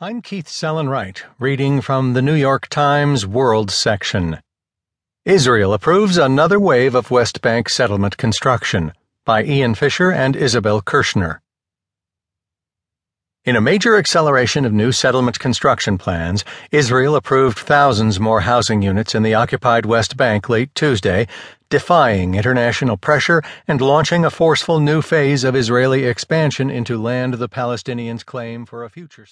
I'm Keith Sellon-Wright, reading from the New York Times World section. Israel approves another wave of West Bank settlement construction by Ian Fisher and Isabel Kershner. In a major acceleration of new settlement construction plans, Israel approved thousands more housing units in the occupied West Bank late Tuesday, defying international pressure and launching a forceful new phase of Israeli expansion into land the Palestinians claim for a future